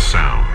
sound.